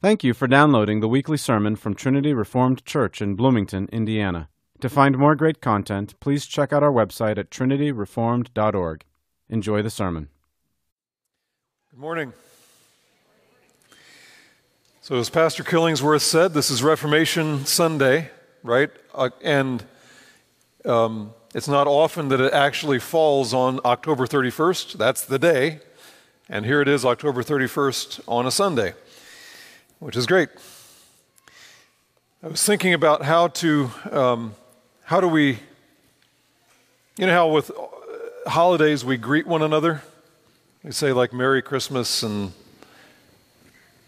Thank you for downloading the weekly sermon from Trinity Reformed Church in Bloomington, Indiana. To find more great content, please check out our website at trinityreformed.org. Enjoy the sermon. Good morning. So, as Pastor Killingsworth said, this is Reformation Sunday, right? Uh, and um, it's not often that it actually falls on October 31st. That's the day. And here it is, October 31st on a Sunday which is great. I was thinking about how to, um, how do we, you know, how with holidays we greet one another? We say like Merry Christmas and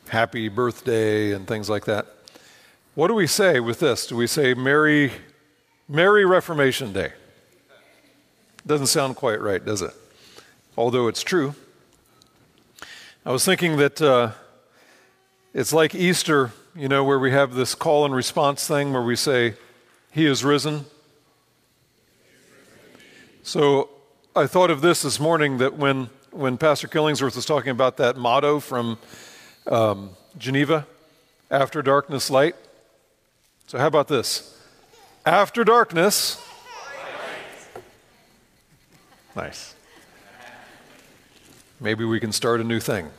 Happy Birthday and things like that. What do we say with this? Do we say Merry, Merry Reformation Day? Doesn't sound quite right, does it? Although it's true. I was thinking that. Uh, it's like Easter, you know, where we have this call and response thing where we say, He is risen. So I thought of this this morning that when, when Pastor Killingsworth was talking about that motto from um, Geneva, after darkness, light. So, how about this? After darkness, nice. Maybe we can start a new thing.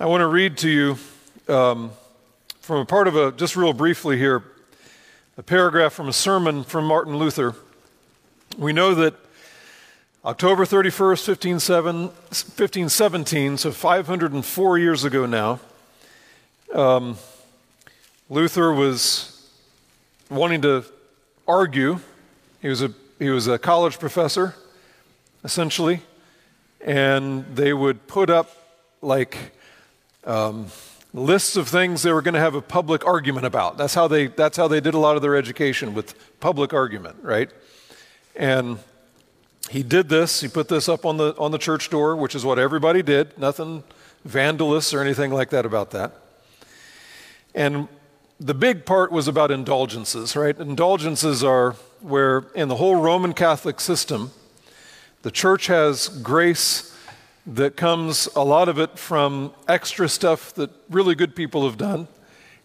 I want to read to you um, from a part of a, just real briefly here, a paragraph from a sermon from Martin Luther. We know that October 31st, 1517, so 504 years ago now, um, Luther was wanting to argue. He was, a, he was a college professor, essentially, and they would put up like um, lists of things they were going to have a public argument about. That's how they that's how they did a lot of their education with public argument, right? And he did this. He put this up on the on the church door, which is what everybody did. Nothing vandalous or anything like that about that. And the big part was about indulgences, right? Indulgences are where in the whole Roman Catholic system, the church has grace that comes, a lot of it from extra stuff that really good people have done.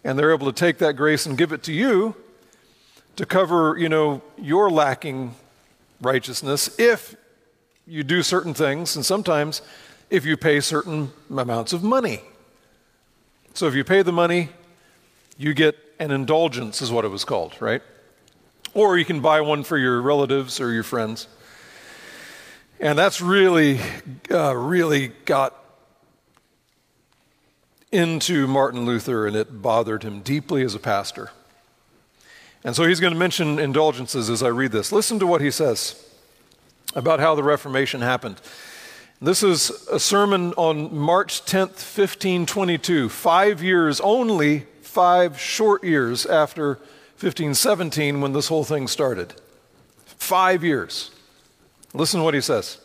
And they're able to take that grace and give it to you to cover, you know, your lacking righteousness if you do certain things, and sometimes if you pay certain amounts of money. So if you pay the money, you get an indulgence, is what it was called, right? Or you can buy one for your relatives or your friends. And that's really, uh, really got into Martin Luther, and it bothered him deeply as a pastor. And so he's going to mention indulgences as I read this. Listen to what he says about how the Reformation happened. This is a sermon on March 10th, 1522, five years, only five short years after 1517 when this whole thing started. Five years. Listen to what he says.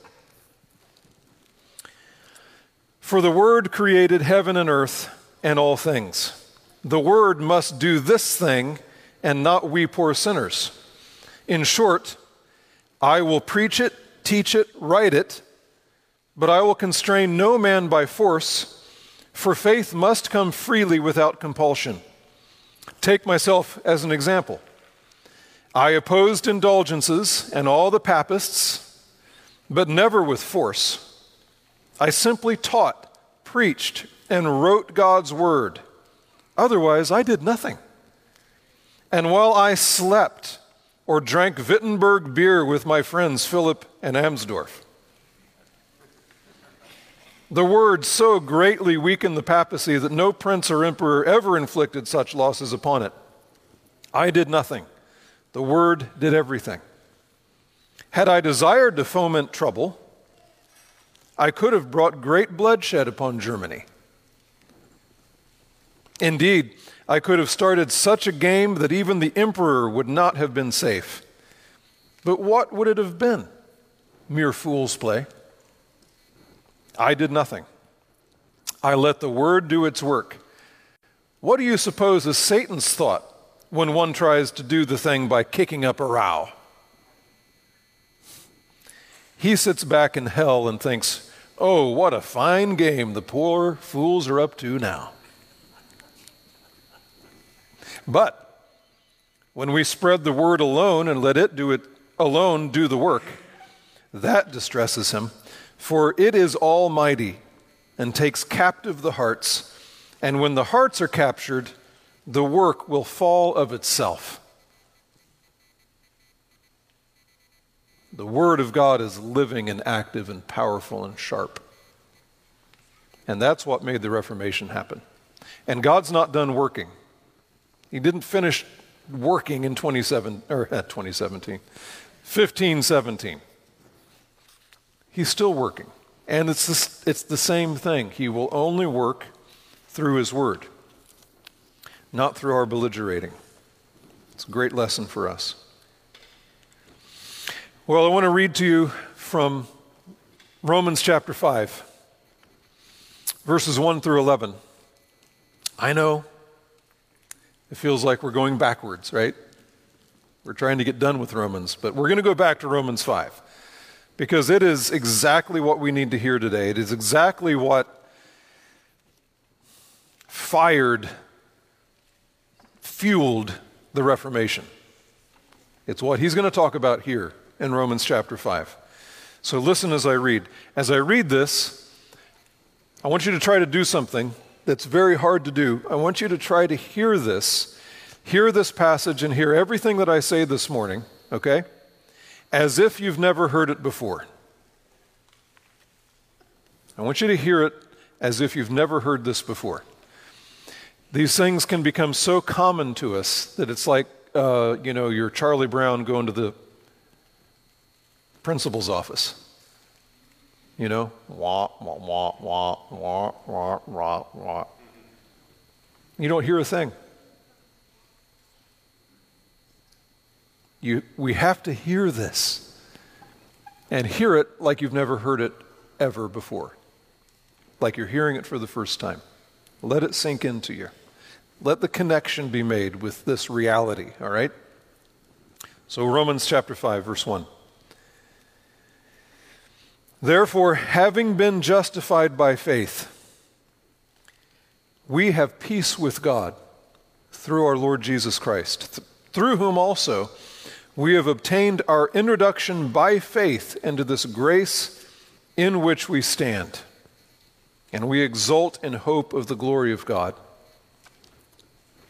For the Word created heaven and earth and all things. The Word must do this thing and not we poor sinners. In short, I will preach it, teach it, write it, but I will constrain no man by force, for faith must come freely without compulsion. Take myself as an example. I opposed indulgences and all the papists but never with force. I simply taught, preached, and wrote God's word. Otherwise, I did nothing. And while I slept or drank Wittenberg beer with my friends Philip and Amsdorf, the word so greatly weakened the papacy that no prince or emperor ever inflicted such losses upon it. I did nothing. The word did everything. Had I desired to foment trouble, I could have brought great bloodshed upon Germany. Indeed, I could have started such a game that even the emperor would not have been safe. But what would it have been? Mere fool's play. I did nothing. I let the word do its work. What do you suppose is Satan's thought when one tries to do the thing by kicking up a row? He sits back in hell and thinks, Oh, what a fine game the poor fools are up to now. But when we spread the word alone and let it do it alone do the work, that distresses him, for it is almighty and takes captive the hearts. And when the hearts are captured, the work will fall of itself. The Word of God is living and active and powerful and sharp. And that's what made the Reformation happen. And God's not done working. He didn't finish working in 27, or, uh, 2017, 1517. He's still working. And it's the, it's the same thing. He will only work through His Word, not through our belligerating. It's a great lesson for us. Well, I want to read to you from Romans chapter 5, verses 1 through 11. I know it feels like we're going backwards, right? We're trying to get done with Romans, but we're going to go back to Romans 5 because it is exactly what we need to hear today. It is exactly what fired, fueled the Reformation. It's what he's going to talk about here in Romans chapter 5. So listen as I read. As I read this, I want you to try to do something that's very hard to do. I want you to try to hear this, hear this passage, and hear everything that I say this morning, okay? As if you've never heard it before. I want you to hear it as if you've never heard this before. These things can become so common to us that it's like, uh, you know, you're Charlie Brown going to the principal's office. You know, wah, wah, wah, wah, wah, wah, wah, wah. You don't hear a thing. You, we have to hear this and hear it like you've never heard it ever before, like you're hearing it for the first time. Let it sink into you. Let the connection be made with this reality, all right? So, Romans chapter 5, verse 1. Therefore, having been justified by faith, we have peace with God through our Lord Jesus Christ, th- through whom also we have obtained our introduction by faith into this grace in which we stand. And we exult in hope of the glory of God.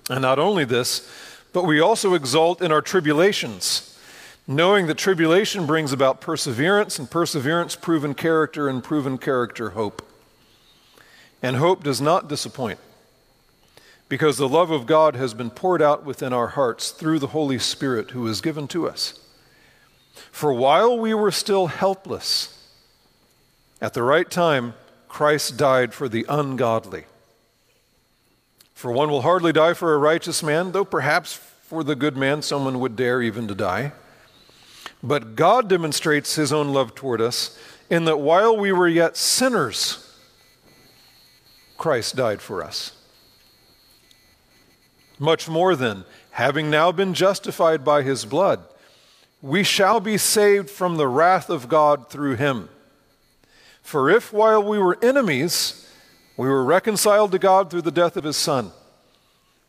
And not only this, but we also exult in our tribulations knowing that tribulation brings about perseverance, and perseverance, proven character, and proven character, hope. And hope does not disappoint, because the love of God has been poured out within our hearts through the Holy Spirit who is given to us. For while we were still helpless, at the right time, Christ died for the ungodly. For one will hardly die for a righteous man, though perhaps for the good man someone would dare even to die. But God demonstrates his own love toward us in that while we were yet sinners, Christ died for us. Much more than, having now been justified by his blood, we shall be saved from the wrath of God through him. For if while we were enemies, we were reconciled to God through the death of his Son,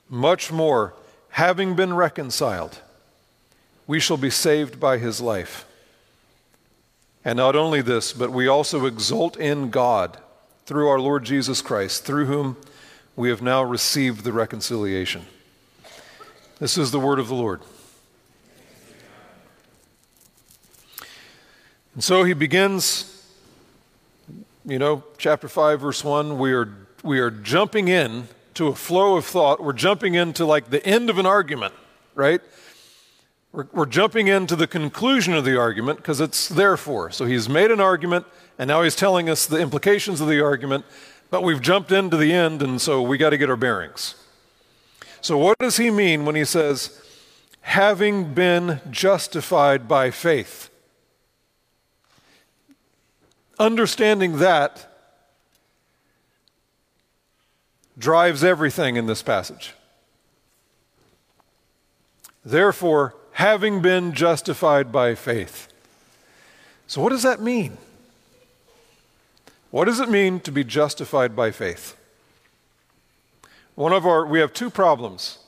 much more, having been reconciled, we shall be saved by his life. And not only this, but we also exult in God through our Lord Jesus Christ, through whom we have now received the reconciliation. This is the word of the Lord. And so he begins, you know, chapter 5, verse 1. We are, we are jumping in to a flow of thought. We're jumping into like the end of an argument, right? We're, we're jumping into the conclusion of the argument because it's therefore. So he's made an argument, and now he's telling us the implications of the argument, but we've jumped into the end, and so we got to get our bearings. So, what does he mean when he says, having been justified by faith? Understanding that drives everything in this passage. Therefore, having been justified by faith. So, what does that mean? What does it mean to be justified by faith? One of our, we have two problems.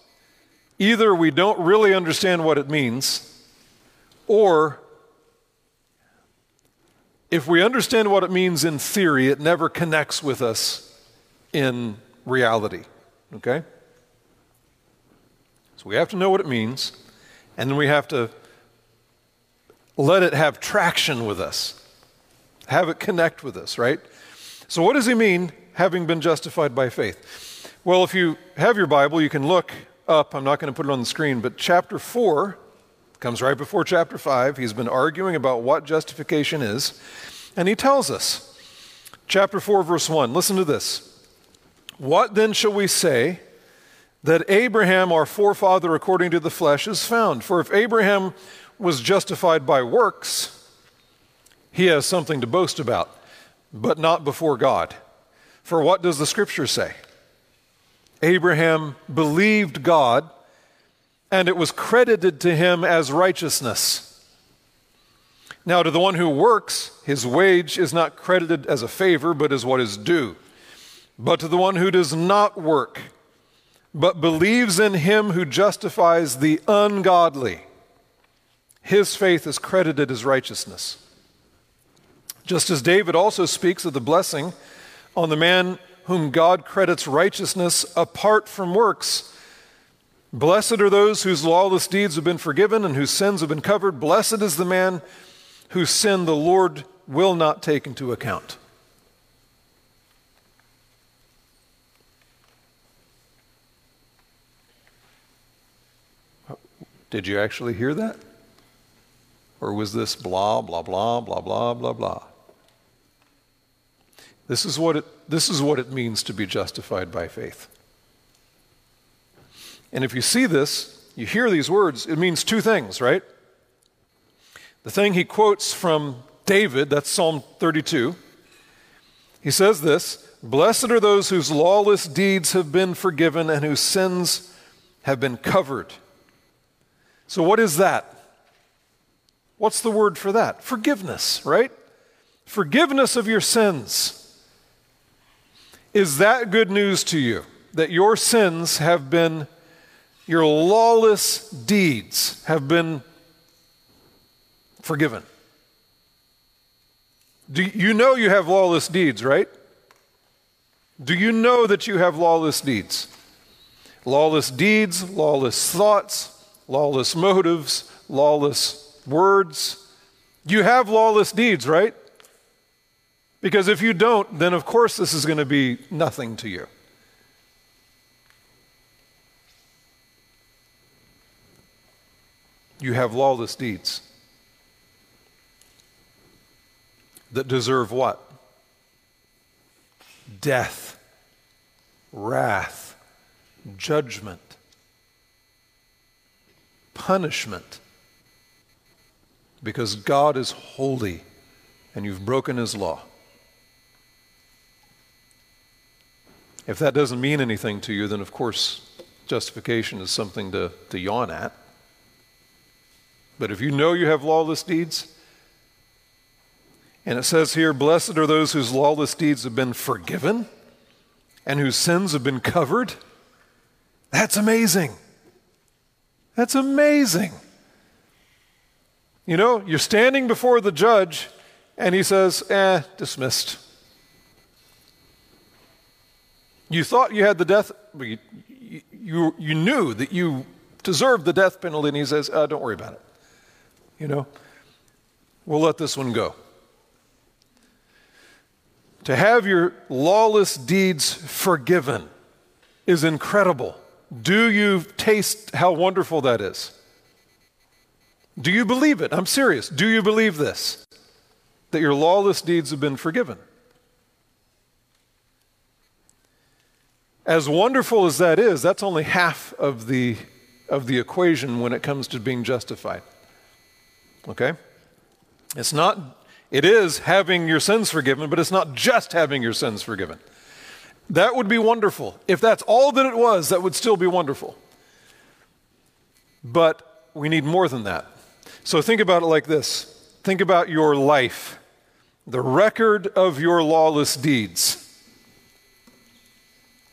Either we don't really understand what it means, or if we understand what it means in theory, it never connects with us in reality. Okay? So we have to know what it means, and then we have to let it have traction with us, have it connect with us, right? So, what does he mean, having been justified by faith? Well, if you have your Bible, you can look up. I'm not going to put it on the screen, but chapter 4 comes right before chapter 5. He's been arguing about what justification is, and he tells us. Chapter 4, verse 1. Listen to this. What then shall we say that Abraham, our forefather according to the flesh, is found? For if Abraham was justified by works, he has something to boast about, but not before God. For what does the scripture say? Abraham believed God, and it was credited to him as righteousness. Now, to the one who works, his wage is not credited as a favor, but as what is due. But to the one who does not work, but believes in him who justifies the ungodly, his faith is credited as righteousness. Just as David also speaks of the blessing on the man whom God credits righteousness apart from works. Blessed are those whose lawless deeds have been forgiven and whose sins have been covered. Blessed is the man whose sin the Lord will not take into account. Did you actually hear that? Or was this blah, blah, blah, blah, blah, blah, blah? This is what it, this is what it means to be justified by faith. And if you see this, you hear these words, it means two things, right? The thing he quotes from David, that's Psalm 32, he says this Blessed are those whose lawless deeds have been forgiven and whose sins have been covered. So, what is that? What's the word for that? Forgiveness, right? Forgiveness of your sins. Is that good news to you? That your sins have been, your lawless deeds have been forgiven? Do you know you have lawless deeds, right? Do you know that you have lawless deeds? Lawless deeds, lawless thoughts, lawless motives, lawless words. You have lawless deeds, right? Because if you don't, then of course this is going to be nothing to you. You have lawless deeds that deserve what? Death, wrath, judgment, punishment. Because God is holy and you've broken his law. If that doesn't mean anything to you, then of course justification is something to, to yawn at. But if you know you have lawless deeds, and it says here, Blessed are those whose lawless deeds have been forgiven and whose sins have been covered. That's amazing. That's amazing. You know, you're standing before the judge and he says, eh, dismissed. You thought you had the death, you, you, you knew that you deserved the death penalty, and he says, uh, Don't worry about it. You know, we'll let this one go. To have your lawless deeds forgiven is incredible. Do you taste how wonderful that is? Do you believe it? I'm serious. Do you believe this? That your lawless deeds have been forgiven? As wonderful as that is, that's only half of the, of the equation when it comes to being justified. Okay? It's not, it is having your sins forgiven, but it's not just having your sins forgiven. That would be wonderful. If that's all that it was, that would still be wonderful. But we need more than that. So think about it like this think about your life. the record of your lawless deeds.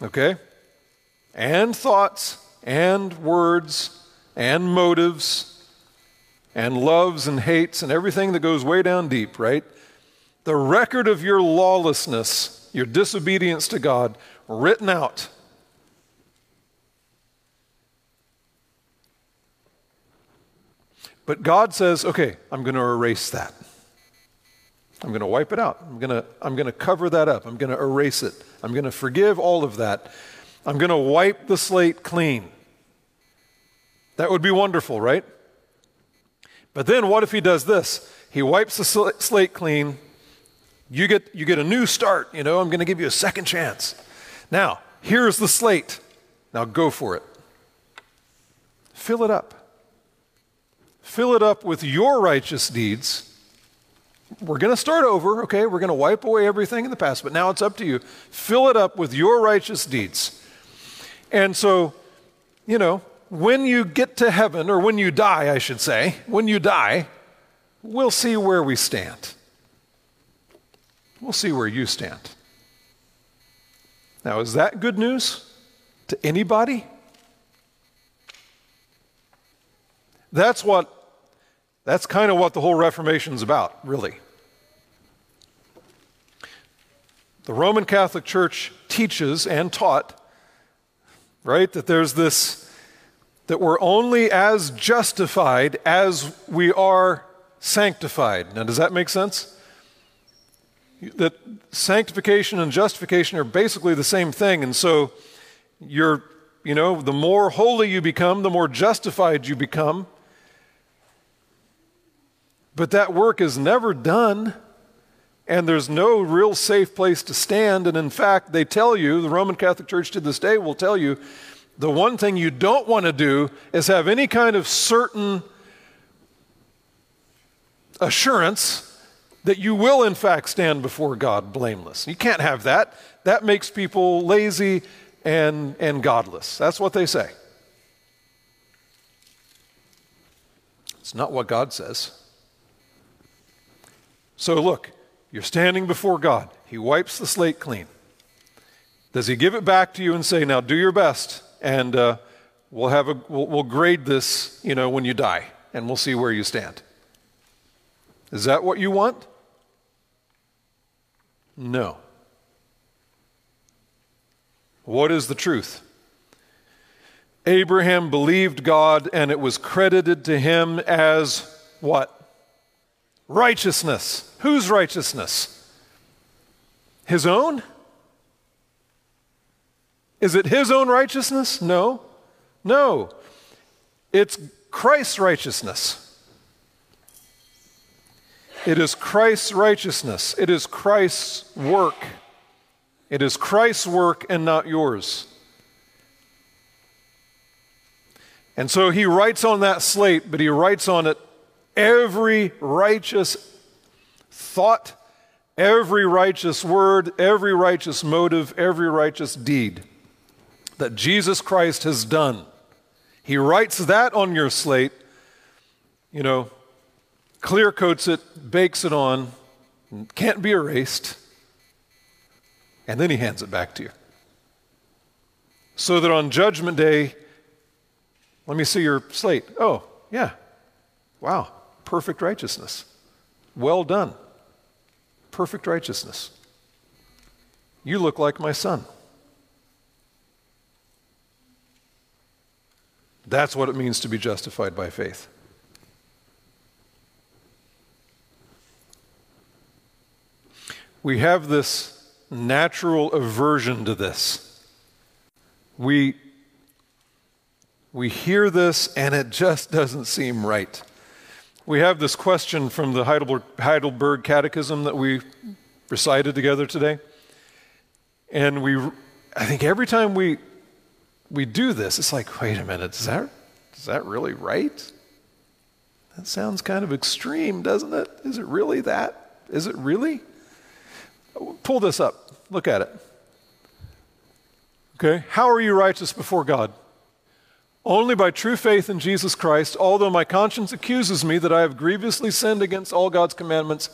Okay? And thoughts, and words, and motives, and loves and hates, and everything that goes way down deep, right? The record of your lawlessness, your disobedience to God, written out. But God says, okay, I'm going to erase that. I'm going to wipe it out. I'm going to, I'm going to cover that up. I'm going to erase it. I'm going to forgive all of that. I'm going to wipe the slate clean. That would be wonderful, right? But then what if he does this? He wipes the slate clean. You get, you get a new start. You know, I'm going to give you a second chance. Now, here's the slate. Now go for it. Fill it up. Fill it up with your righteous deeds we're going to start over, okay? We're going to wipe away everything in the past, but now it's up to you. Fill it up with your righteous deeds. And so, you know, when you get to heaven, or when you die, I should say, when you die, we'll see where we stand. We'll see where you stand. Now, is that good news to anybody? That's what that's kind of what the whole Reformation is about, really. The Roman Catholic Church teaches and taught, right, that there's this, that we're only as justified as we are sanctified. Now, does that make sense? That sanctification and justification are basically the same thing, and so you're, you know, the more holy you become, the more justified you become. But that work is never done, and there's no real safe place to stand. And in fact, they tell you, the Roman Catholic Church to this day will tell you, the one thing you don't want to do is have any kind of certain assurance that you will, in fact, stand before God blameless. You can't have that. That makes people lazy and, and godless. That's what they say. It's not what God says. So look, you're standing before God. He wipes the slate clean. Does he give it back to you and say, now do your best and uh, we'll, have a, we'll, we'll grade this, you know, when you die and we'll see where you stand? Is that what you want? No. What is the truth? Abraham believed God and it was credited to him as what? Righteousness. Whose righteousness? His own? Is it his own righteousness? No. No. It's Christ's righteousness. It is Christ's righteousness. It is Christ's work. It is Christ's work and not yours. And so he writes on that slate, but he writes on it every righteous thought, every righteous word, every righteous motive, every righteous deed that Jesus Christ has done. He writes that on your slate, you know, clear coats it, bakes it on, can't be erased, and then he hands it back to you. So that on Judgment Day, let me see your slate. Oh, yeah. Wow perfect righteousness. Well done. Perfect righteousness. You look like my son. That's what it means to be justified by faith. We have this natural aversion to this. We, we hear this and it just doesn't seem right. We have this question from the Heidelberg, Heidelberg Catechism that we recited together today. And we, I think every time we, we do this, it's like, wait a minute, is that, is that really right? That sounds kind of extreme, doesn't it? Is it really that? Is it really? Pull this up. Look at it. Okay. How are you righteous before God? Only by true faith in Jesus Christ, although my conscience accuses me that I have grievously sinned against all God's commandments,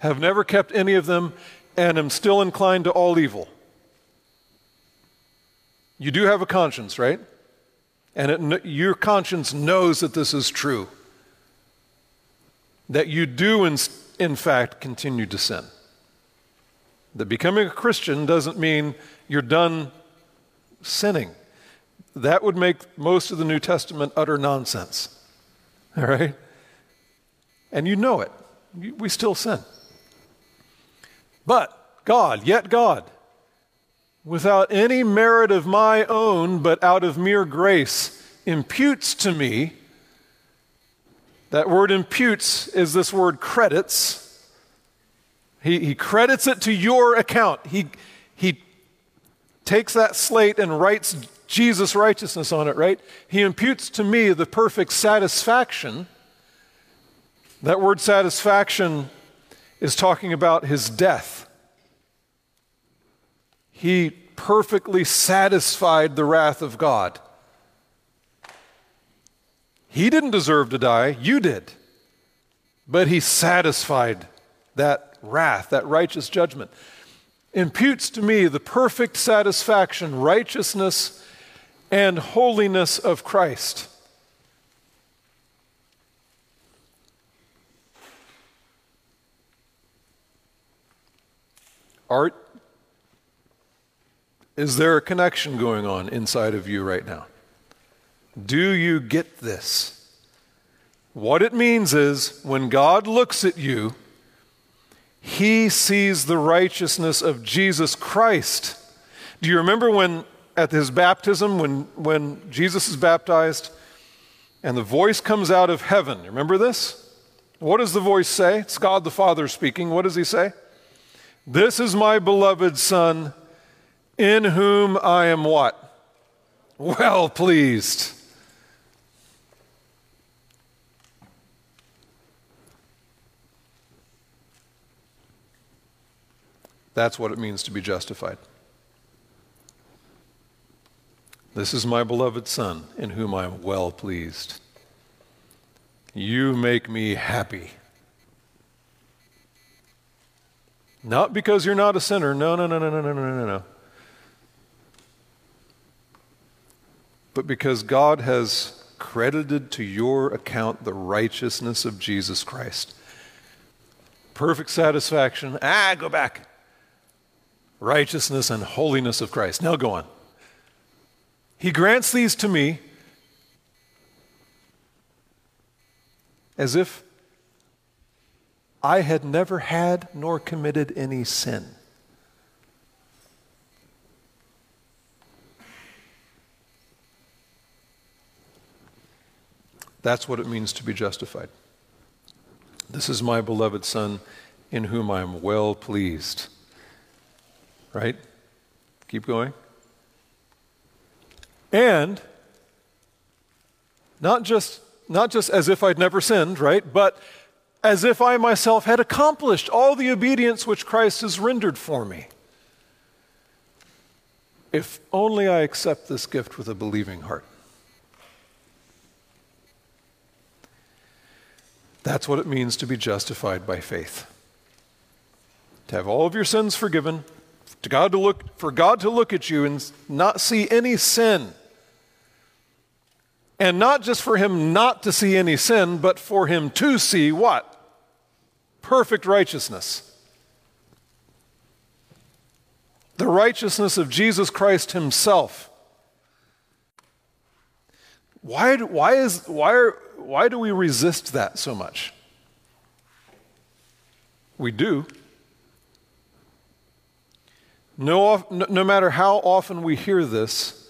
have never kept any of them, and am still inclined to all evil. You do have a conscience, right? And it, your conscience knows that this is true. That you do, in, in fact, continue to sin. That becoming a Christian doesn't mean you're done sinning. That would make most of the New Testament utter nonsense. All right? And you know it. We still sin. But God, yet God, without any merit of my own, but out of mere grace, imputes to me. That word imputes is this word credits. He, he credits it to your account. He, he takes that slate and writes Jesus' righteousness on it, right? He imputes to me the perfect satisfaction. That word satisfaction is talking about his death. He perfectly satisfied the wrath of God. He didn't deserve to die, you did. But he satisfied that wrath, that righteous judgment. Imputes to me the perfect satisfaction, righteousness, and holiness of Christ. Art, is there a connection going on inside of you right now? Do you get this? What it means is when God looks at you, he sees the righteousness of Jesus Christ. Do you remember when at his baptism, when, when Jesus is baptized, and the voice comes out of heaven? Remember this? What does the voice say? It's God the Father speaking. What does he say? This is my beloved Son, in whom I am what? Well pleased. That's what it means to be justified. This is my beloved Son, in whom I am well pleased. You make me happy. Not because you're not a sinner. No, no, no, no, no, no, no, no, no. But because God has credited to your account the righteousness of Jesus Christ. Perfect satisfaction. Ah, go back righteousness, and holiness of Christ. Now go on. He grants these to me as if I had never had nor committed any sin. That's what it means to be justified. This is my beloved Son, in whom I am well pleased right? Keep going. And not just not just as if I'd never sinned, right? But as if I myself had accomplished all the obedience which Christ has rendered for me. If only I accept this gift with a believing heart. That's what it means to be justified by faith. To have all of your sins forgiven to God to look, for God to look at you and not see any sin. And not just for him not to see any sin, but for him to see what? Perfect righteousness. The righteousness of Jesus Christ himself. Why, why, is, why, are, why do we resist that so much? We do. No, no matter how often we hear this,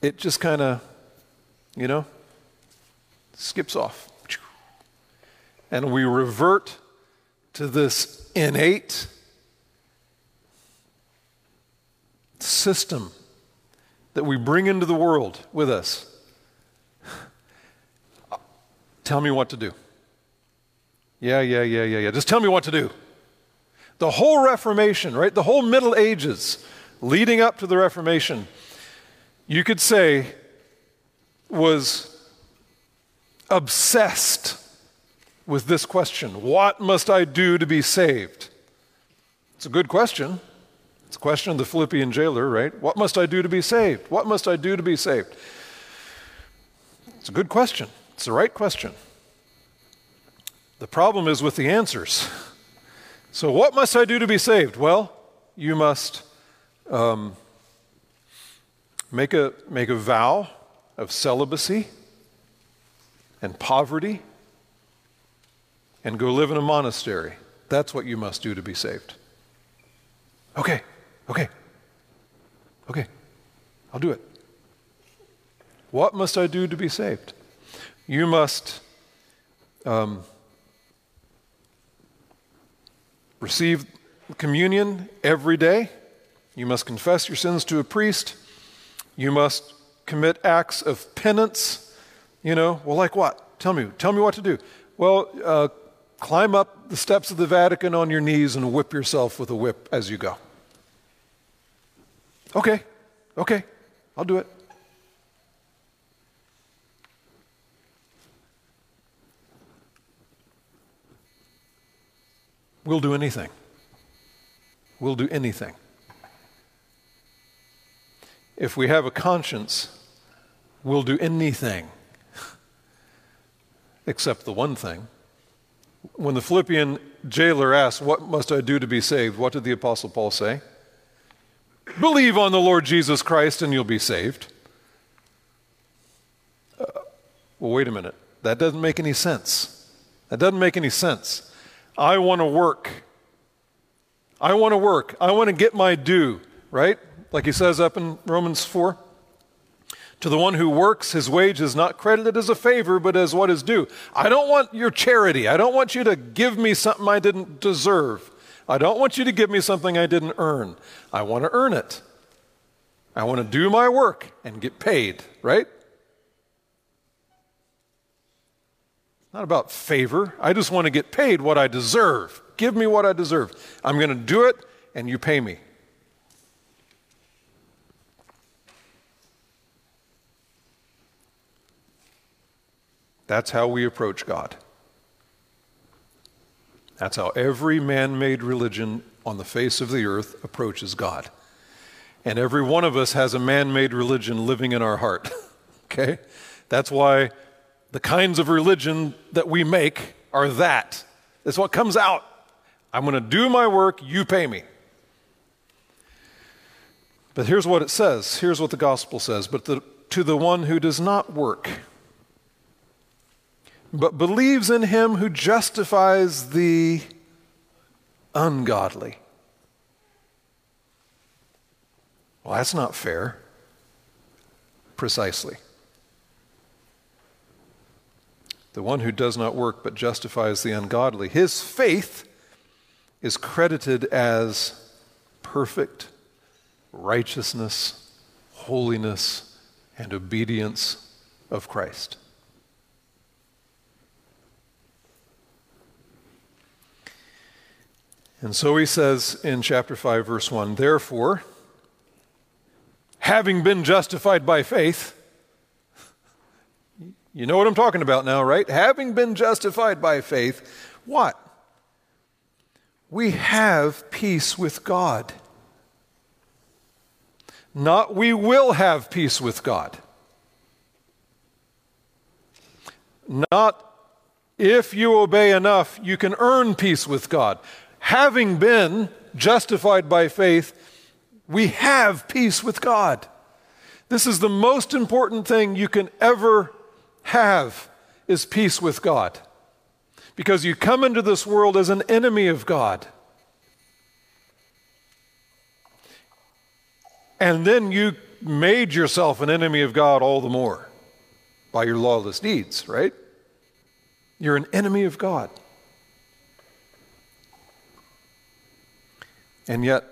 it just kind of, you know, skips off. And we revert to this innate system that we bring into the world with us. Tell me what to do. Yeah, yeah, yeah, yeah, yeah. Just tell me what to do. The whole Reformation, right? The whole Middle Ages leading up to the Reformation, you could say, was obsessed with this question What must I do to be saved? It's a good question. It's a question of the Philippian jailer, right? What must I do to be saved? What must I do to be saved? It's a good question. It's the right question. The problem is with the answers. So, what must I do to be saved? Well, you must um, make, a, make a vow of celibacy and poverty and go live in a monastery. That's what you must do to be saved. Okay, okay, okay, I'll do it. What must I do to be saved? You must um, receive communion every day. You must confess your sins to a priest. You must commit acts of penance. You know, well, like what? Tell me, tell me what to do. Well, uh, climb up the steps of the Vatican on your knees and whip yourself with a whip as you go. Okay, okay, I'll do it. We'll do anything. We'll do anything. If we have a conscience, we'll do anything except the one thing. When the Philippian jailer asked, What must I do to be saved? What did the Apostle Paul say? Believe on the Lord Jesus Christ and you'll be saved. Uh, well, wait a minute. That doesn't make any sense. That doesn't make any sense. I want to work. I want to work. I want to get my due, right? Like he says up in Romans 4. To the one who works, his wage is not credited as a favor, but as what is due. I don't want your charity. I don't want you to give me something I didn't deserve. I don't want you to give me something I didn't earn. I want to earn it. I want to do my work and get paid, right? Not about favor. I just want to get paid what I deserve. Give me what I deserve. I'm going to do it, and you pay me. That's how we approach God. That's how every man made religion on the face of the earth approaches God. And every one of us has a man made religion living in our heart. okay? That's why the kinds of religion that we make are that. It's what comes out. I'm going to do my work, you pay me. But here's what it says. Here's what the gospel says. But the, to the one who does not work, but believes in him who justifies the ungodly. Well, that's not fair. Precisely. The one who does not work but justifies the ungodly. His faith is credited as perfect righteousness, holiness, and obedience of Christ. And so he says in chapter 5, verse 1 Therefore, having been justified by faith, you know what I'm talking about now, right? Having been justified by faith, what? We have peace with God. Not we will have peace with God. Not if you obey enough, you can earn peace with God. Having been justified by faith, we have peace with God. This is the most important thing you can ever have is peace with God. Because you come into this world as an enemy of God. And then you made yourself an enemy of God all the more by your lawless deeds, right? You're an enemy of God. And yet,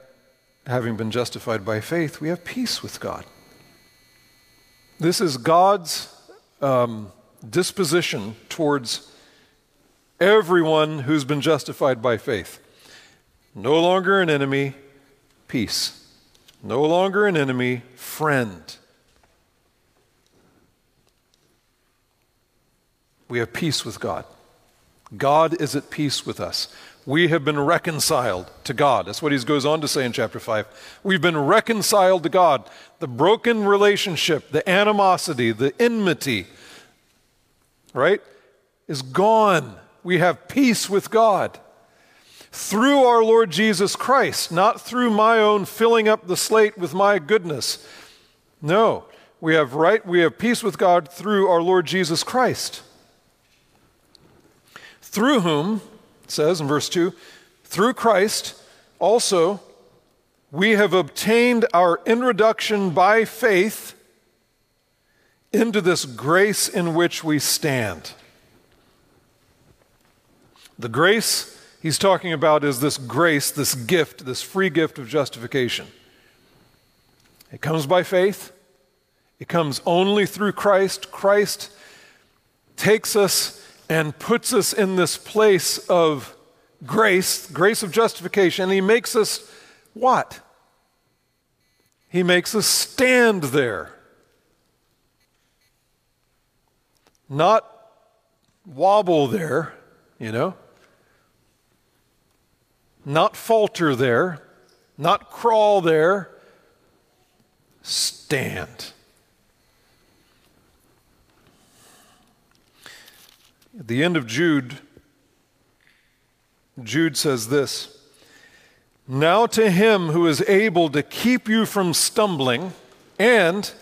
having been justified by faith, we have peace with God. This is God's um, disposition towards everyone who's been justified by faith. No longer an enemy, peace. No longer an enemy, friend. We have peace with God. God is at peace with us. We have been reconciled to God. That's what he goes on to say in chapter 5. We've been reconciled to God. The broken relationship, the animosity, the enmity, right, is gone. We have peace with God through our Lord Jesus Christ, not through my own filling up the slate with my goodness. No, we have right we have peace with God through our Lord Jesus Christ. Through whom, says in verse 2, through Christ also we have obtained our introduction by faith into this grace in which we stand. The grace he's talking about is this grace, this gift, this free gift of justification. It comes by faith, it comes only through Christ. Christ takes us and puts us in this place of grace, grace of justification. He makes us what? He makes us stand there. Not wobble there, you know not falter there, not crawl there, stand. At the end of Jude, Jude says this Now to him who is able to keep you from stumbling and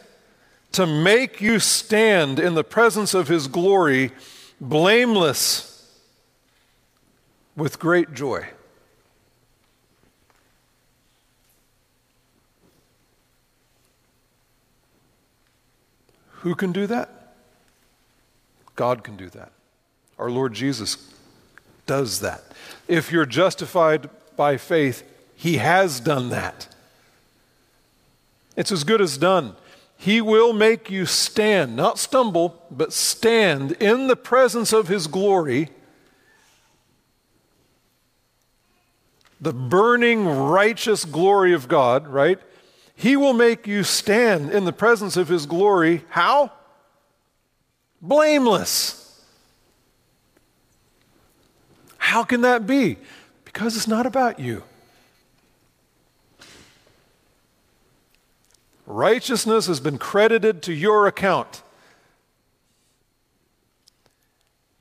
to make you stand in the presence of his glory, blameless with great joy. Who can do that? God can do that. Our Lord Jesus does that. If you're justified by faith, He has done that. It's as good as done. He will make you stand, not stumble, but stand in the presence of His glory. The burning, righteous glory of God, right? He will make you stand in the presence of His glory. How? Blameless. How can that be? Because it's not about you. Righteousness has been credited to your account.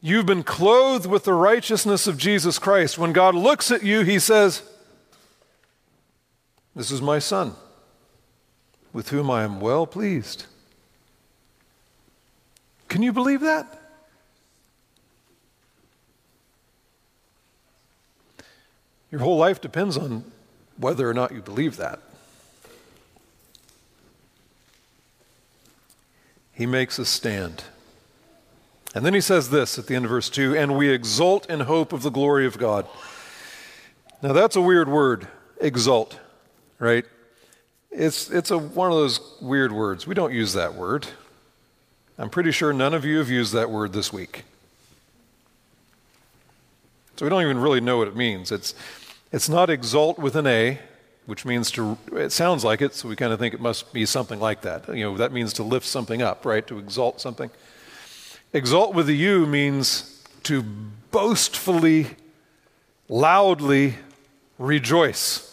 You've been clothed with the righteousness of Jesus Christ. When God looks at you, He says, This is my son with whom I am well pleased. Can you believe that? Your whole life depends on whether or not you believe that. He makes us stand. And then he says this at the end of verse 2 and we exult in hope of the glory of God. Now that's a weird word, exult, right? It's, it's a, one of those weird words. We don't use that word. I'm pretty sure none of you have used that word this week. So we don't even really know what it means. It's, it's not exalt with an A, which means to, it sounds like it, so we kind of think it must be something like that. You know, that means to lift something up, right? To exalt something. Exalt with a U means to boastfully, loudly rejoice.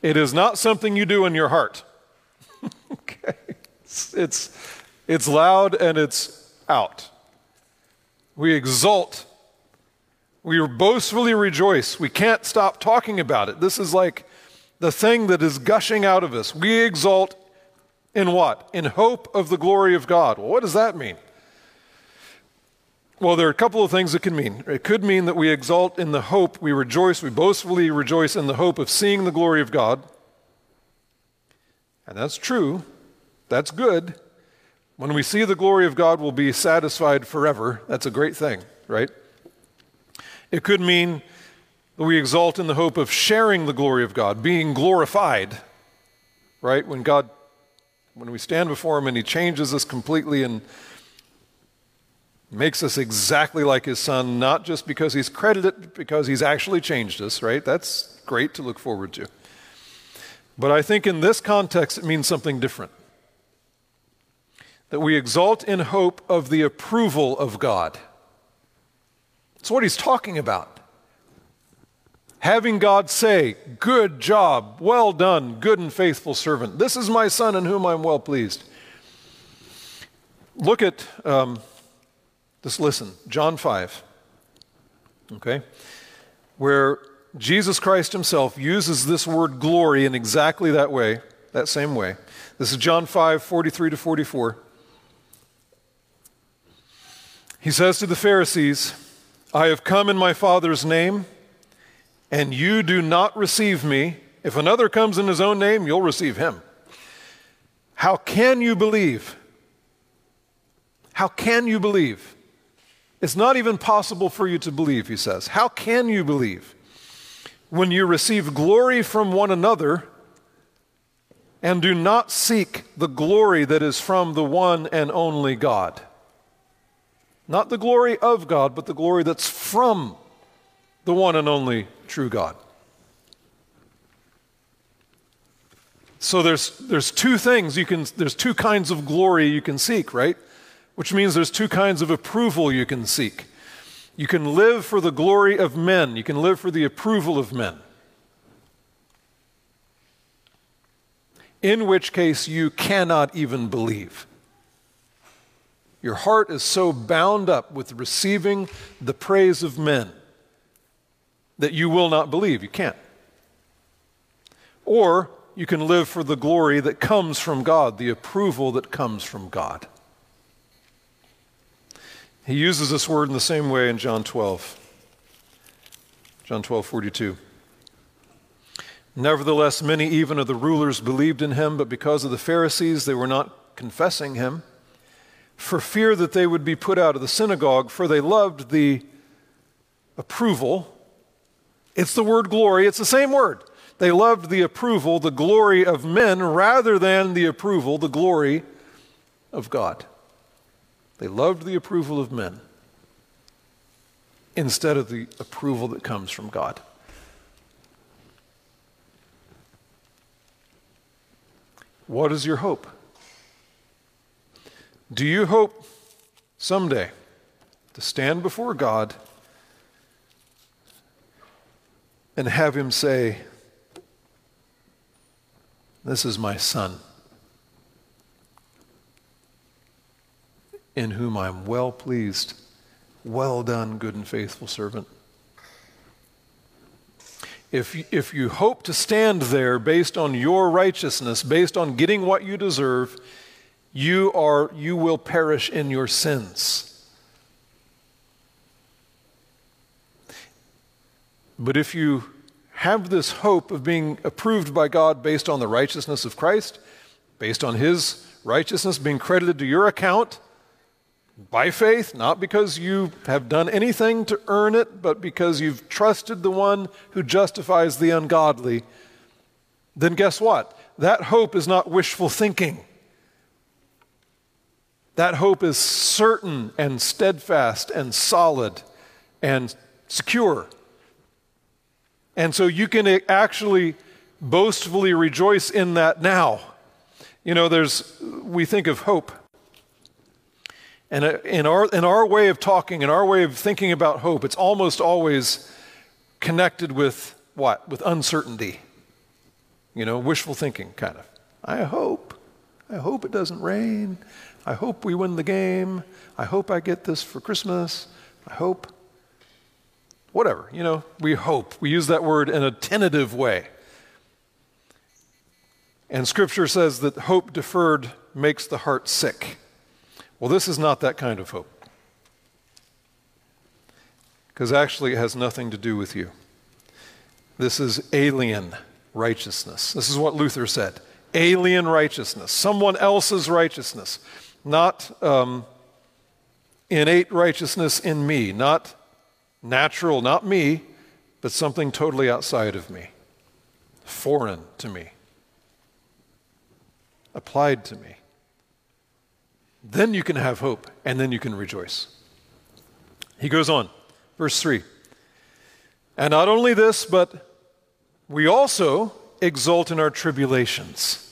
It is not something you do in your heart. okay? It's, it's, it's loud and it's out. We exult. We boastfully rejoice. We can't stop talking about it. This is like the thing that is gushing out of us. We exult in what? In hope of the glory of God. Well, what does that mean? Well, there are a couple of things it can mean. It could mean that we exult in the hope, we rejoice, we boastfully rejoice in the hope of seeing the glory of God. And that's true. That's good. When we see the glory of God, we'll be satisfied forever. That's a great thing, right? It could mean that we exalt in the hope of sharing the glory of God, being glorified, right? When God, when we stand before Him and He changes us completely and makes us exactly like his son, not just because he's credited, but because he's actually changed us, right? That's great to look forward to. But I think in this context, it means something different. That we exalt in hope of the approval of God. That's what he's talking about. Having God say, Good job, well done, good and faithful servant. This is my son in whom I'm well pleased. Look at, um, just listen, John 5, okay, where Jesus Christ himself uses this word glory in exactly that way, that same way. This is John 5, 43 to 44. He says to the Pharisees, I have come in my Father's name, and you do not receive me. If another comes in his own name, you'll receive him. How can you believe? How can you believe? It's not even possible for you to believe, he says. How can you believe? When you receive glory from one another and do not seek the glory that is from the one and only God. Not the glory of God, but the glory that's from the one and only true God. So there's, there's two things you can, there's two kinds of glory you can seek, right? which means there's two kinds of approval you can seek. You can live for the glory of men, you can live for the approval of men. In which case, you cannot even believe. Your heart is so bound up with receiving the praise of men that you will not believe. You can't. Or you can live for the glory that comes from God, the approval that comes from God. He uses this word in the same way in John 12. John 12, 42. Nevertheless, many even of the rulers believed in him, but because of the Pharisees, they were not confessing him, for fear that they would be put out of the synagogue, for they loved the approval. It's the word glory, it's the same word. They loved the approval, the glory of men, rather than the approval, the glory of God. They loved the approval of men instead of the approval that comes from God. What is your hope? Do you hope someday to stand before God and have Him say, This is my son? in whom I am well pleased. Well done, good and faithful servant. If, if you hope to stand there based on your righteousness, based on getting what you deserve, you, are, you will perish in your sins. But if you have this hope of being approved by God based on the righteousness of Christ, based on His righteousness being credited to your account, by faith, not because you have done anything to earn it, but because you've trusted the one who justifies the ungodly, then guess what? That hope is not wishful thinking. That hope is certain and steadfast and solid and secure. And so you can actually boastfully rejoice in that now. You know, there's, we think of hope and uh, in our, in our way of talking, in our way of thinking about hope, it's almost always connected with what? With uncertainty. You know, wishful thinking, kind of. I hope. I hope it doesn't rain. I hope we win the game. I hope I get this for Christmas. I hope. Whatever, you know, we hope. We use that word in a tentative way. And scripture says that hope deferred makes the heart sick. Well, this is not that kind of hope. Because actually, it has nothing to do with you. This is alien righteousness. This is what Luther said alien righteousness, someone else's righteousness, not um, innate righteousness in me, not natural, not me, but something totally outside of me, foreign to me, applied to me. Then you can have hope, and then you can rejoice. He goes on, verse 3. And not only this, but we also exult in our tribulations.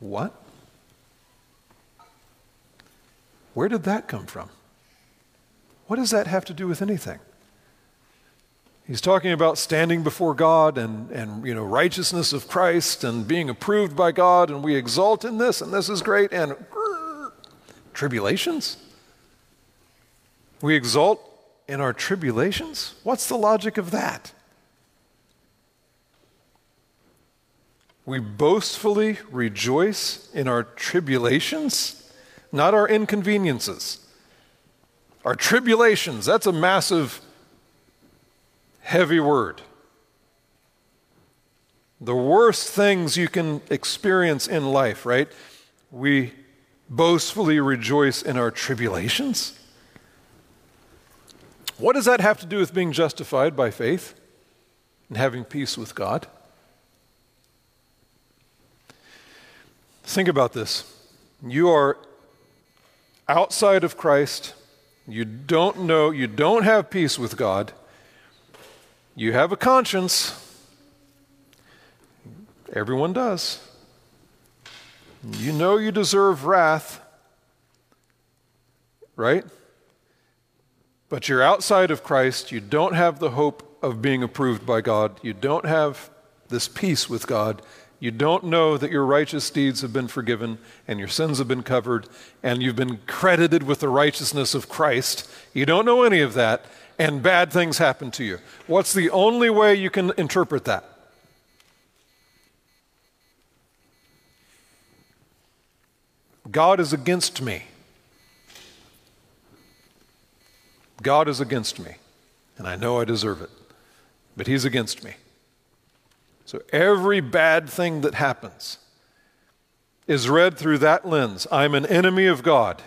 What? Where did that come from? What does that have to do with anything? He's talking about standing before God and, and you know, righteousness of Christ and being approved by God, and we exult in this, and this is great, and tribulations? We exult in our tribulations? What's the logic of that? We boastfully rejoice in our tribulations, not our inconveniences. Our tribulations, that's a massive, heavy word. The worst things you can experience in life, right? We boastfully rejoice in our tribulations. What does that have to do with being justified by faith and having peace with God? Think about this. You are outside of Christ. You don't know, you don't have peace with God. You have a conscience. Everyone does. You know you deserve wrath, right? But you're outside of Christ. You don't have the hope of being approved by God. You don't have this peace with God. You don't know that your righteous deeds have been forgiven and your sins have been covered and you've been credited with the righteousness of Christ. You don't know any of that, and bad things happen to you. What's the only way you can interpret that? God is against me. God is against me, and I know I deserve it, but He's against me. So every bad thing that happens is read through that lens. I'm an enemy of God,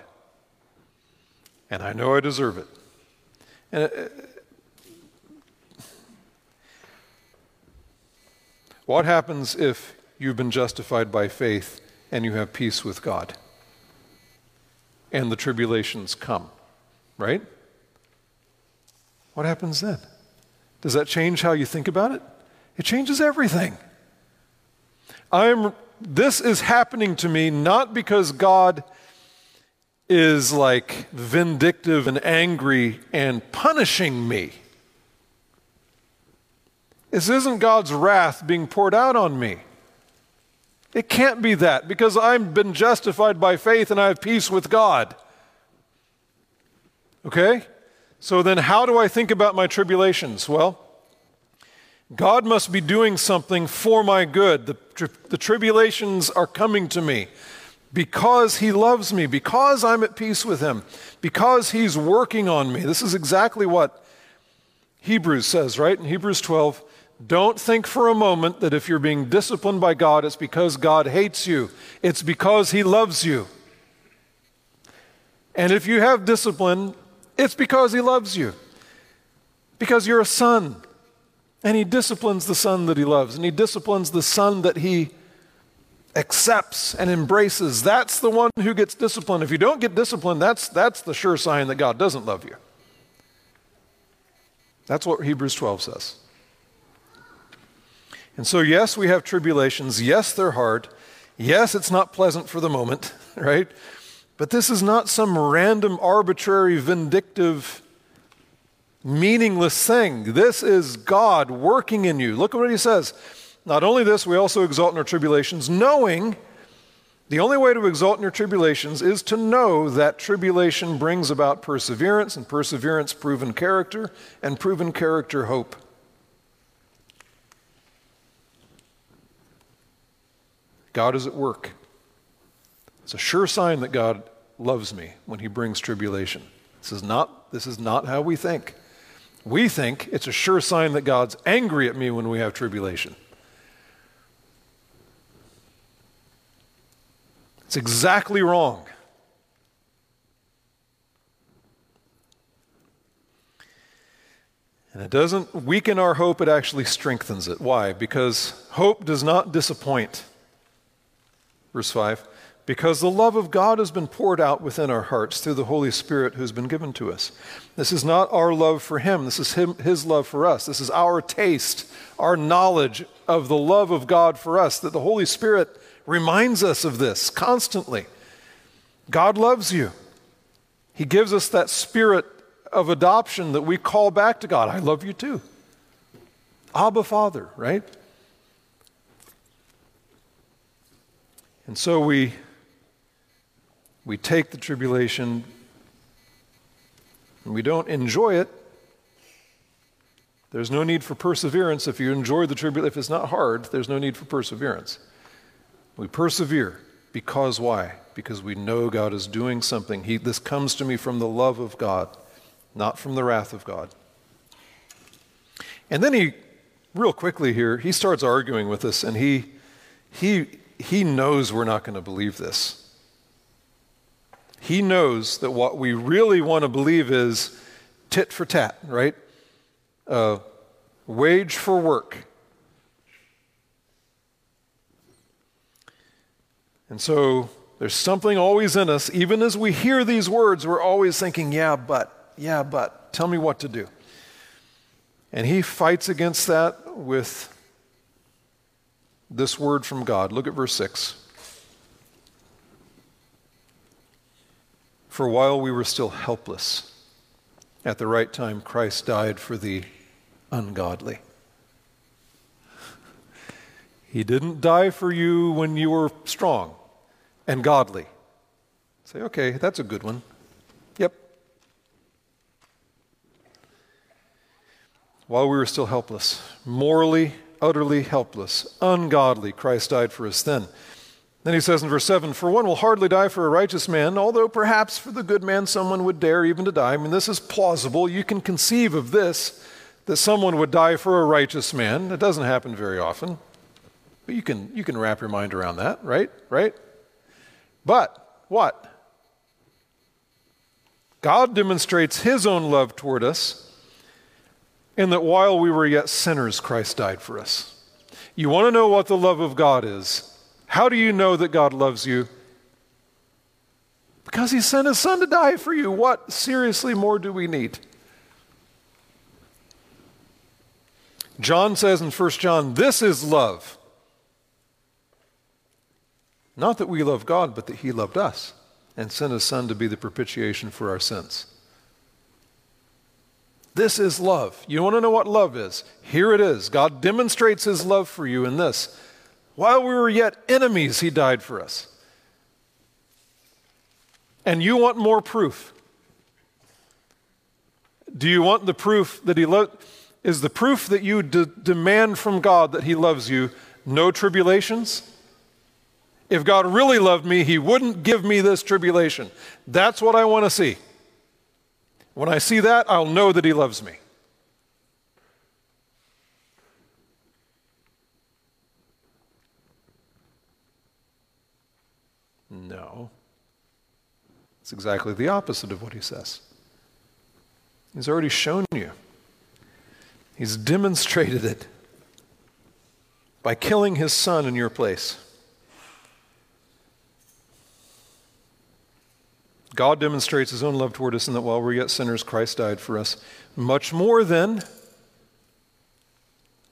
and I know I deserve it. And uh, what happens if you've been justified by faith and you have peace with God? And the tribulations come, right? What happens then? Does that change how you think about it? It changes everything. I'm this is happening to me not because God is like vindictive and angry and punishing me. This isn't God's wrath being poured out on me. It can't be that because I've been justified by faith and I have peace with God. Okay? So then, how do I think about my tribulations? Well, God must be doing something for my good. The, tri- the tribulations are coming to me because He loves me, because I'm at peace with Him, because He's working on me. This is exactly what Hebrews says, right? In Hebrews 12, don't think for a moment that if you're being disciplined by God, it's because God hates you, it's because He loves you. And if you have discipline, it's because he loves you. Because you're a son. And he disciplines the son that he loves. And he disciplines the son that he accepts and embraces. That's the one who gets disciplined. If you don't get disciplined, that's, that's the sure sign that God doesn't love you. That's what Hebrews 12 says. And so, yes, we have tribulations. Yes, they're hard. Yes, it's not pleasant for the moment, right? But this is not some random, arbitrary, vindictive, meaningless thing. This is God working in you. Look at what he says. Not only this, we also exult in our tribulations, knowing the only way to exult in your tribulations is to know that tribulation brings about perseverance, and perseverance, proven character, and proven character, hope. God is at work. It's a sure sign that God loves me when he brings tribulation. This is not, this is not how we think. We think it's a sure sign that God's angry at me when we have tribulation. It's exactly wrong. And it doesn't weaken our hope, it actually strengthens it. Why? Because hope does not disappoint. Verse 5 because the love of God has been poured out within our hearts through the Holy Spirit who's been given to us. This is not our love for Him, this is him, His love for us. This is our taste, our knowledge of the love of God for us, that the Holy Spirit reminds us of this constantly. God loves you. He gives us that spirit of adoption that we call back to God. I love you too. Abba Father, right? And so we, we take the tribulation and we don't enjoy it. There's no need for perseverance. If you enjoy the tribulation, if it's not hard, there's no need for perseverance. We persevere because why? Because we know God is doing something. He, this comes to me from the love of God, not from the wrath of God. And then he, real quickly here, he starts arguing with us, and he, he, he knows we're not going to believe this. He knows that what we really want to believe is tit for tat, right? Uh, wage for work. And so there's something always in us, even as we hear these words, we're always thinking, yeah, but, yeah, but, tell me what to do. And he fights against that with this word from God. Look at verse 6. For while we were still helpless, at the right time, Christ died for the ungodly. He didn't die for you when you were strong and godly. Say, okay, that's a good one. Yep. While we were still helpless, morally, utterly helpless, ungodly, Christ died for us then. Then he says in verse 7 For one will hardly die for a righteous man, although perhaps for the good man someone would dare even to die. I mean, this is plausible. You can conceive of this, that someone would die for a righteous man. It doesn't happen very often. But you can, you can wrap your mind around that, right? Right? But what? God demonstrates his own love toward us in that while we were yet sinners, Christ died for us. You want to know what the love of God is? How do you know that God loves you? Because he sent his son to die for you. What seriously more do we need? John says in 1 John, This is love. Not that we love God, but that He loved us and sent His Son to be the propitiation for our sins. This is love. You want to know what love is? Here it is. God demonstrates His love for you in this. While we were yet enemies, He died for us. And you want more proof. Do you want the proof that He loved? Is the proof that you de- demand from God that He loves you no tribulations? If God really loved me, He wouldn't give me this tribulation. That's what I want to see. When I see that, I'll know that He loves me. No. It's exactly the opposite of what He says. He's already shown you, He's demonstrated it by killing His Son in your place. God demonstrates his own love toward us in that while we're yet sinners, Christ died for us. Much more than,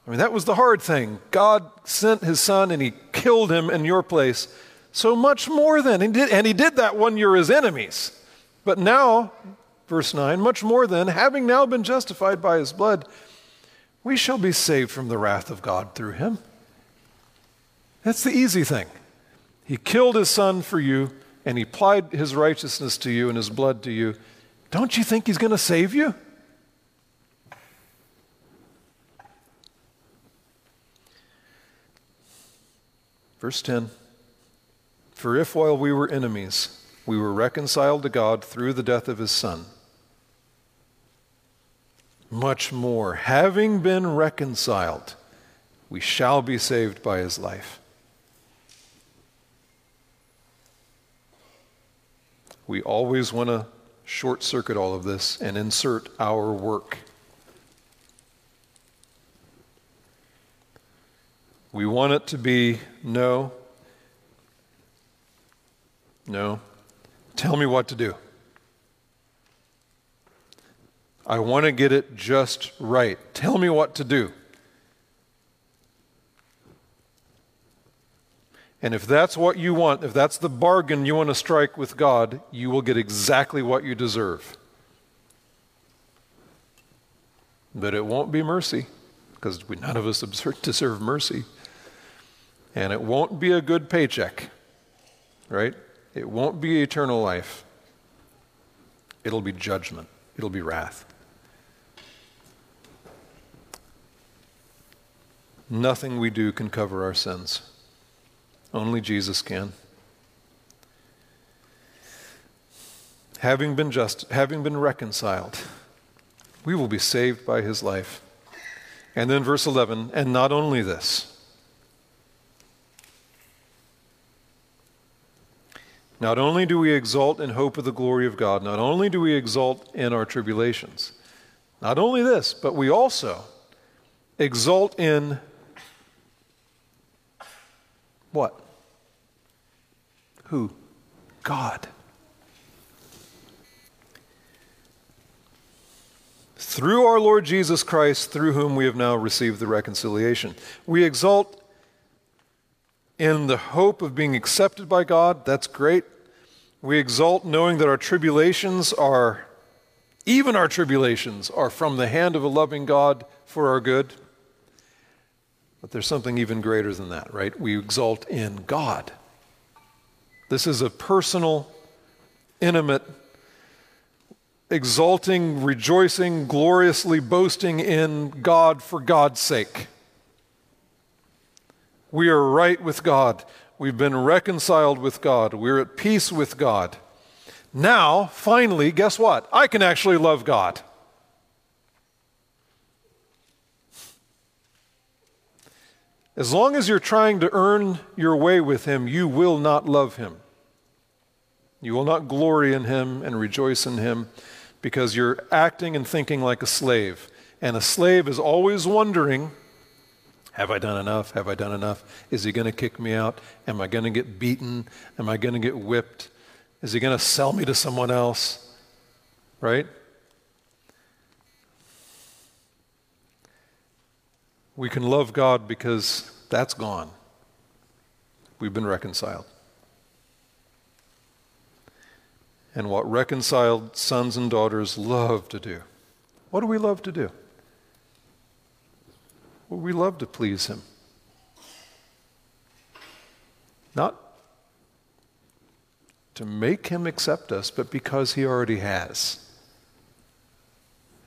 I mean, that was the hard thing. God sent his son and he killed him in your place. So much more than, and he did, and he did that when you're his enemies. But now, verse 9, much more than, having now been justified by his blood, we shall be saved from the wrath of God through him. That's the easy thing. He killed his son for you and he applied his righteousness to you and his blood to you, don't you think he's going to save you? Verse 10 For if while we were enemies, we were reconciled to God through the death of his Son, much more, having been reconciled, we shall be saved by his life. we always want to short circuit all of this and insert our work. We want it to be no, no, tell me what to do. I want to get it just right. Tell me what to do. And if that's what you want, if that's the bargain you want to strike with God, you will get exactly what you deserve. But it won't be mercy, because none of us deserve mercy. And it won't be a good paycheck, right? It won't be eternal life. It'll be judgment, it'll be wrath. Nothing we do can cover our sins. Only Jesus can. Having been just, having been reconciled, we will be saved by his life. And then verse 11, and not only this. Not only do we exult in hope of the glory of God, not only do we exult in our tribulations, not only this, but we also exult in what? Who? God. Through our Lord Jesus Christ, through whom we have now received the reconciliation. We exult in the hope of being accepted by God. That's great. We exult knowing that our tribulations are, even our tribulations, are from the hand of a loving God for our good. But there's something even greater than that, right? We exult in God. This is a personal, intimate, exulting, rejoicing, gloriously boasting in God for God's sake. We are right with God. We've been reconciled with God. We're at peace with God. Now, finally, guess what? I can actually love God. As long as you're trying to earn your way with Him, you will not love Him. You will not glory in Him and rejoice in Him because you're acting and thinking like a slave. And a slave is always wondering Have I done enough? Have I done enough? Is He going to kick me out? Am I going to get beaten? Am I going to get whipped? Is He going to sell me to someone else? Right? We can love God because that's gone. We've been reconciled. And what reconciled sons and daughters love to do. What do we love to do? Well, we love to please Him. Not to make Him accept us, but because He already has.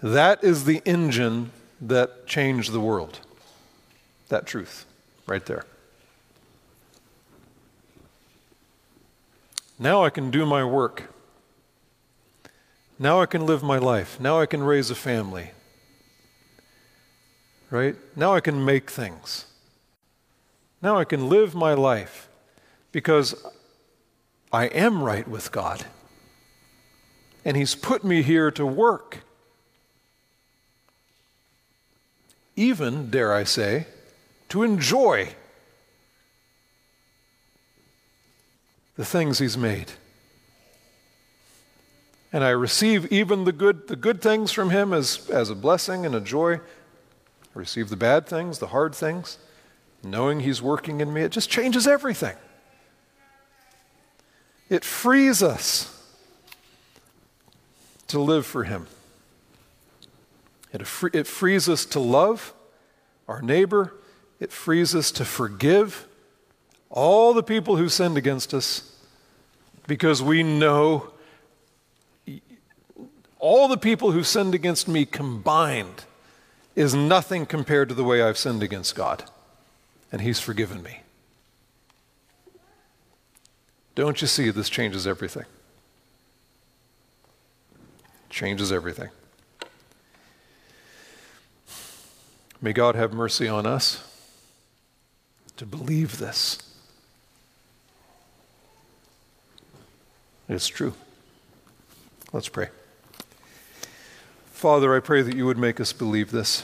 That is the engine that changed the world that truth right there. Now I can do my work. Now I can live my life. Now I can raise a family. Right? Now I can make things. Now I can live my life because I am right with God. And He's put me here to work. Even, dare I say, to enjoy the things He's made. And I receive even the good, the good things from Him as, as a blessing and a joy. Receive the bad things, the hard things, knowing He's working in me. It just changes everything. It frees us to live for Him. It, it frees us to love our neighbor it frees us to forgive all the people who sinned against us because we know all the people who sinned against me combined is nothing compared to the way I've sinned against God. And He's forgiven me. Don't you see this changes everything? Changes everything. May God have mercy on us to believe this. It's true. Let's pray. Father, I pray that you would make us believe this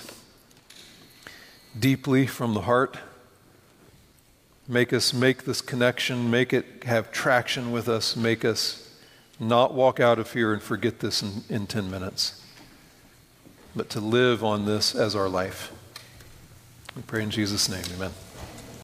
deeply from the heart. Make us make this connection, make it have traction with us, make us not walk out of here and forget this in, in 10 minutes, but to live on this as our life. We pray in Jesus' name, amen.